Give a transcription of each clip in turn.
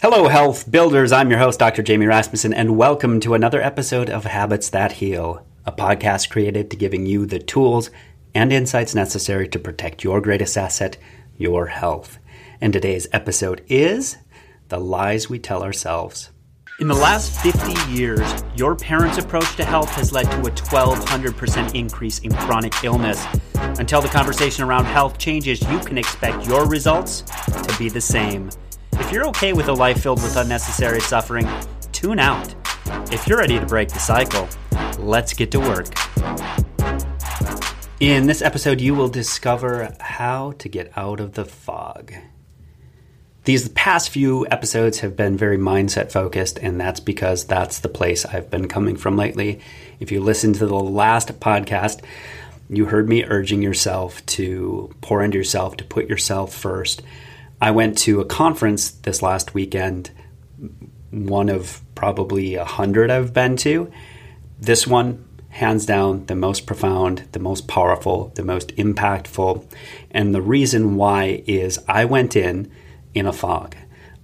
Hello, health builders. I'm your host, Dr. Jamie Rasmussen, and welcome to another episode of Habits That Heal, a podcast created to giving you the tools and insights necessary to protect your greatest asset, your health. And today's episode is The Lies We Tell Ourselves. In the last 50 years, your parents' approach to health has led to a 1200% increase in chronic illness. Until the conversation around health changes, you can expect your results to be the same. If you're okay with a life filled with unnecessary suffering, tune out. If you're ready to break the cycle, let's get to work. In this episode, you will discover how to get out of the fog. These past few episodes have been very mindset focused, and that's because that's the place I've been coming from lately. If you listened to the last podcast, you heard me urging yourself to pour into yourself, to put yourself first. I went to a conference this last weekend, one of probably a hundred I've been to. This one, hands down, the most profound, the most powerful, the most impactful. And the reason why is I went in in a fog.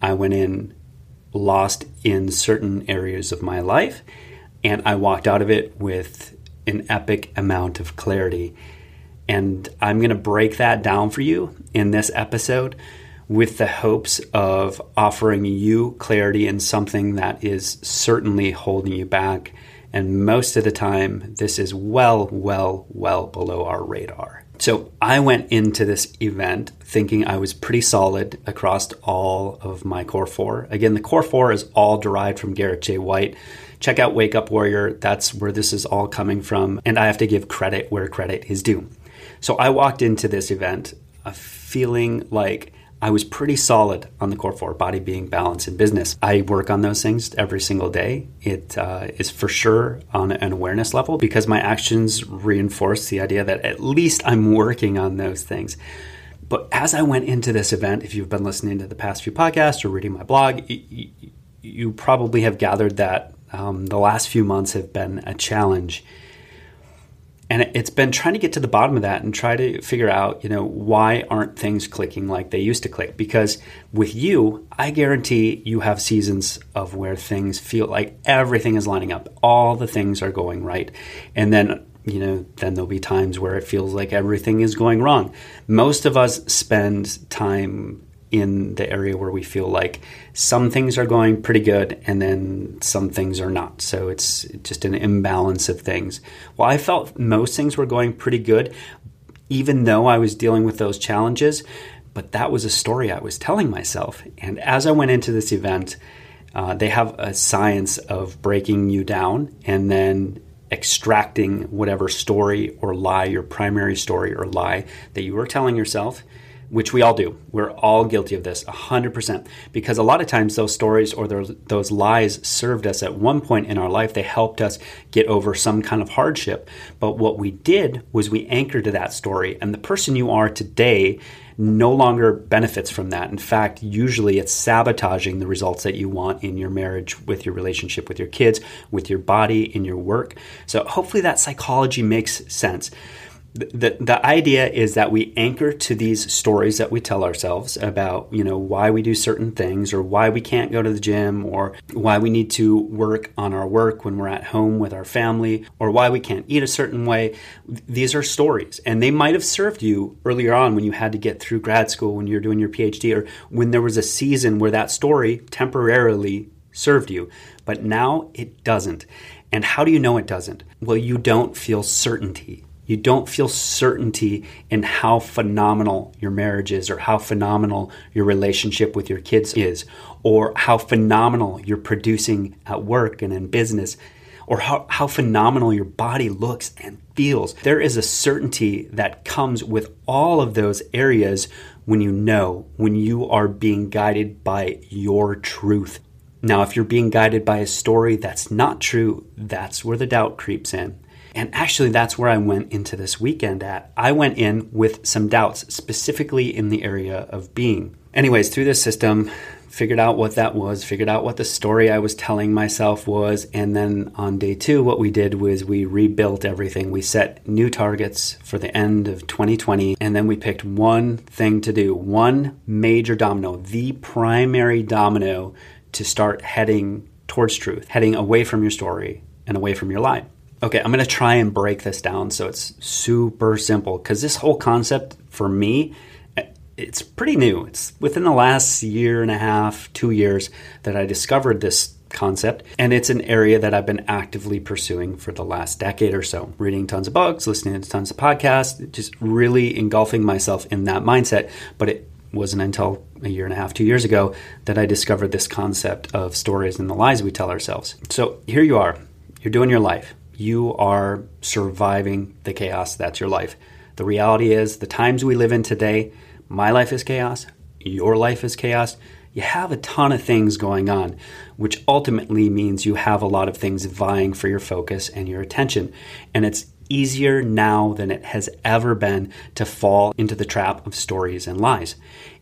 I went in lost in certain areas of my life, and I walked out of it with an epic amount of clarity. And I'm going to break that down for you in this episode with the hopes of offering you clarity in something that is certainly holding you back. And most of the time, this is well, well, well below our radar. So I went into this event thinking I was pretty solid across all of my core four. Again, the core four is all derived from Garrett J. White. Check out Wake Up Warrior, that's where this is all coming from. And I have to give credit where credit is due. So I walked into this event uh, feeling like I was pretty solid on the core four, body, being, balance, and business. I work on those things every single day. It uh, is for sure on an awareness level because my actions reinforce the idea that at least I'm working on those things. But as I went into this event, if you've been listening to the past few podcasts or reading my blog, you, probably have gathered that um, the last few months have been a challenge and it's been trying to get to the bottom of that and try to figure out you know why aren't things clicking like they used to click? Because with you i guarantee you have seasons of where things feel like everything is lining up. All the things are going right. And then you know then there'll be times where it feels like everything is going wrong. Most of us spend time in the area where we feel like some things are going pretty good and then some things are not. So it's just an imbalance of things. Well, I felt most things were going pretty good, even though I was dealing with those challenges. But that was a story I was telling myself. And as I went into this event, uh, they have a science of breaking you down and then extracting whatever story or lie, your primary story or lie that you were telling yourself which we all do. We're all guilty of this, 100%. Because a lot of times those stories or those, lies served us at one point in our life. They helped us get over some kind of hardship. But what we did was we anchored to that story. And the person you are today no longer benefits from that. In fact, usually it's sabotaging the results that you want in your marriage, with your relationship with your kids, with your body, in your work. So hopefully that psychology makes sense the, the idea is that we anchor to these stories that we tell ourselves about you know why we do certain things or why we can't go to the gym or why we need to work on our work when we're at home with our family or why we can't eat a certain way. These are stories and they might have served you earlier on when you had to get through grad school when you're doing your phd or when there was a season where that story temporarily served you. But now it doesn't. And how do you know it doesn't? Well you don't feel certainty you don't feel certainty in how phenomenal your marriage is, or how phenomenal your relationship with your kids is, or how phenomenal you're producing at work and in business, or how, how phenomenal your body looks and feels. There is a certainty that comes with all of those areas when you know, when you are being guided by your truth. Now, if you're being guided by a story that's not true, that's where the doubt creeps in. And actually, that's where I went into this weekend at. I went in with some doubts, specifically in the area of being. Anyways, through this system, figured out what that was, figured out what the story I was telling myself was. And then on day two, what we did was we rebuilt everything. We set new targets for the end of 2020. And then we picked one thing to do, one major domino, the primary domino to start heading towards truth, heading away from your story and away from your lie. Okay, I'm going to try and break this down so it's super simple because this whole concept for me it's pretty new. It's within the last year and a half, two years that I discovered this concept. And it's an area that I've been actively pursuing for the last decade or so, reading tons of books, listening to tons of podcasts, just really engulfing myself in that mindset. But it wasn't until a year and a half, two years ago that I discovered this concept of stories and the lies we tell ourselves. So here you are, you're doing your life, you are surviving the chaos that's your life. The reality is, the times we live in today, my life is chaos, your life is chaos. You have a ton of things going on, which ultimately means you have a lot of things vying for your focus and your attention. And it's easier now than it has ever been to fall into the trap of stories and lies.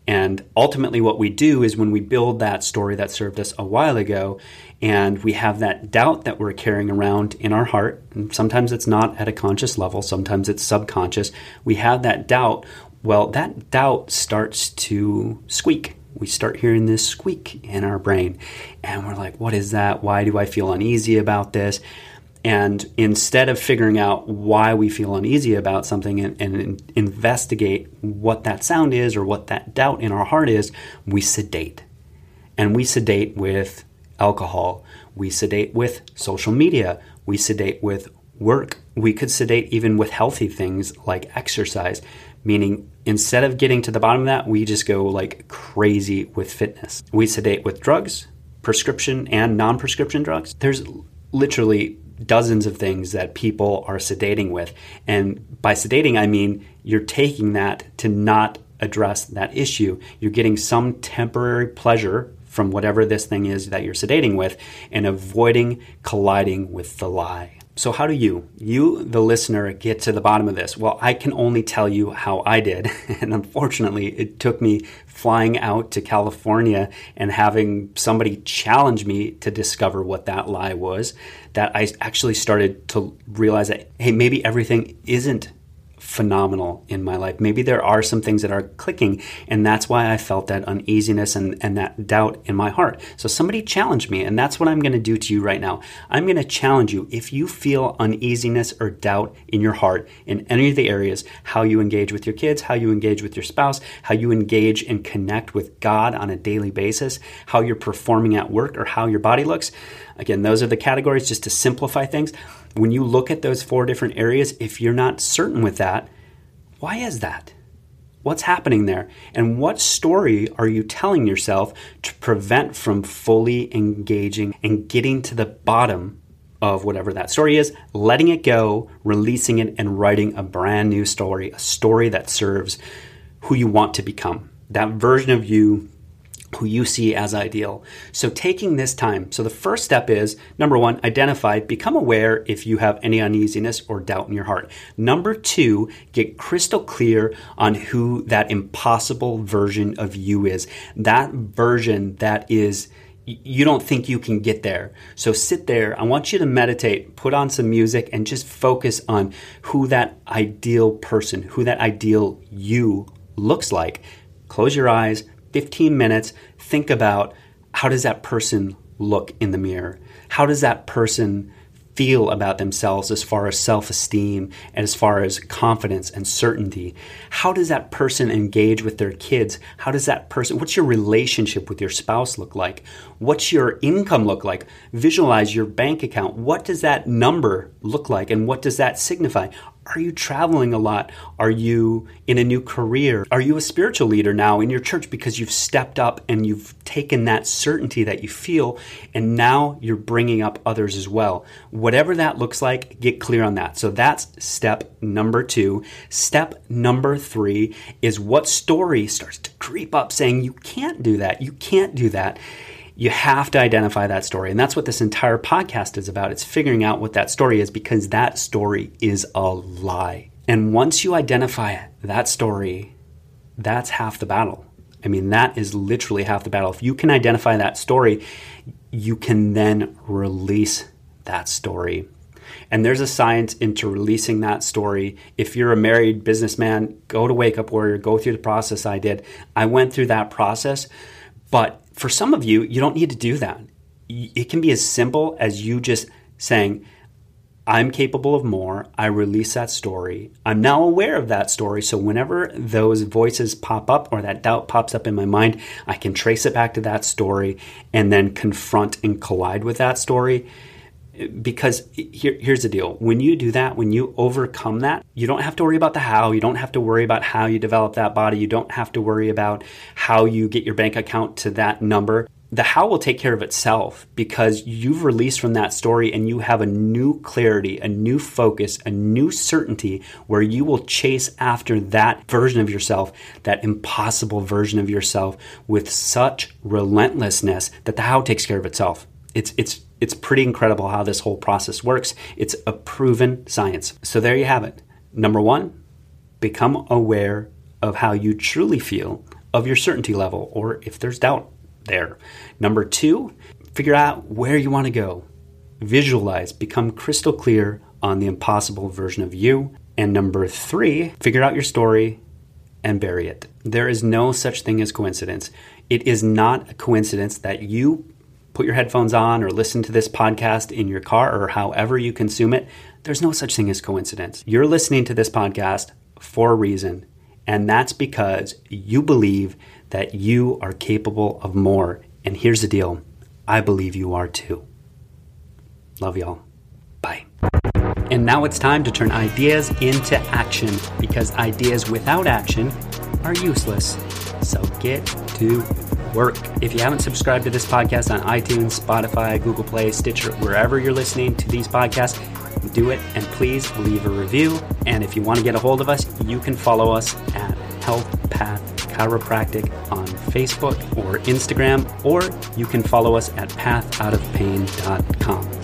And ultimately, what we do is when we build that story that served us a while ago, and we have that doubt that we're carrying around in our heart, and sometimes it's not at a conscious level, sometimes it's subconscious, we have that doubt. Well, that doubt starts to squeak. We start hearing this squeak in our brain, and we're like, what is that? Why do I feel uneasy about this? And instead of figuring out why we feel uneasy about something and, and, investigate what that sound is or what that doubt in our heart is, we sedate. And we sedate with alcohol, we sedate with social media, we sedate with work. We could sedate even with healthy things like exercise meaning instead of getting to the bottom of that, we just go like crazy with fitness. We sedate with drugs, prescription and non prescription drugs. There's literally dozens of things that people are sedating with. And by sedating, I mean you're taking that to not address that issue. You're getting some temporary pleasure from whatever this thing is that you're sedating with and avoiding colliding with the lie. So, how do you, you, the listener, get to the bottom of this? Well, I can only tell you how I did. And unfortunately, it took me flying out to California and having somebody challenge me to discover what that lie was that I actually started to realize that, hey, maybe everything isn't phenomenal in my life. Maybe there are some things that are clicking, and that's why I felt that uneasiness and, and that doubt in my heart. So somebody challenged me, and that's what I'm going to do to you right now. I'm going to challenge you. If you feel uneasiness or doubt in your heart in any of the areas, how you engage with your kids, how you engage with your spouse, how you engage and connect with God on a daily basis, how you're performing at work, or how your body looks, again, those are the categories just to simplify things when you look at those four different areas, if you're not certain with that, why is that? What's happening there? And what story are you telling yourself to prevent from fully engaging and getting to the bottom of whatever that story is, letting it go, releasing it, and writing a brand new story, a story that serves who you want to become, that version of you who you see as ideal. So, taking this time. So, the first step is number one, identify, become aware if you have any uneasiness or doubt in your heart. Number two, get crystal clear on who that impossible version of you is. That version that is you don't think you can get there. So sit there. I want you to meditate, put on some music, and just focus on who that ideal person, who that ideal you looks like. Close your eyes, 15 minutes, think about how does that person look in the mirror? How does that person feel about themselves as far as self esteem and as far as confidence and certainty? How does that person engage with their kids? How does that person, what's your relationship with your spouse look like? What's your income look like? Visualize your bank account. What does that number look like and what does that signify? Are you traveling a lot? Are you in a new career? Are you a spiritual leader now in your church because you've stepped up and you've taken that certainty that you feel and now you're bringing up others as well? Whatever that looks like, get clear on that. So that's step number two. Step number three is what story starts to creep up saying, you can't do that. You can't do that you have to identify that story. And that's what this entire podcast is about. It's figuring out what that story is because that story is a lie. And once you identify that story, that's half the battle. I mean, that is literally half the battle. If you can identify that story, you can then release that story. And there's a science into releasing that story. If you're a married businessman, go to Wake Up Warrior, go through the process I did. I went through that process. But for some of you, you don't need to do that. It can be as simple as you just saying, I'm capable of more. I release that story. I'm now aware of that story. So whenever those voices pop up or that doubt pops up in my mind, I can trace it back to that story and then confront and collide with that story. Because here, here's the deal when you do that, when you overcome that, you don't have to worry about the how. You don't have to worry about how you develop that body. You don't have to worry about how you get your bank account to that number the how will take care of itself because you've released from that story and you have a new clarity, a new focus, a new certainty where you will chase after that version of yourself, that impossible version of yourself with such relentlessness that the how takes care of itself. It's it's it's pretty incredible how this whole process works. It's a proven science. So there you have it. Number 1, become aware of how you truly feel of your certainty level or if there's doubt there. Number two, figure out where you want to go. Visualize, become crystal clear on the impossible version of you. And number three, figure out your story and bury it. There is no such thing as coincidence. It is not a coincidence that you put your headphones on or listen to this podcast in your car or however you consume it. There's no such thing as coincidence. You're listening to this podcast for a reason, and that's because you believe that you are capable of more. And here's the deal I believe you are too. Love y'all. Bye. And now it's time to turn ideas into action because ideas without action are useless. So get to work. If you haven't subscribed to this podcast on iTunes, Spotify, Google Play, Stitcher, wherever you're listening to these podcasts, do it and please leave a review. And if you want to get a hold of us, you can follow us at Health Path Chiropractic on Facebook or Instagram, or you can follow us at pathoutofpain.com.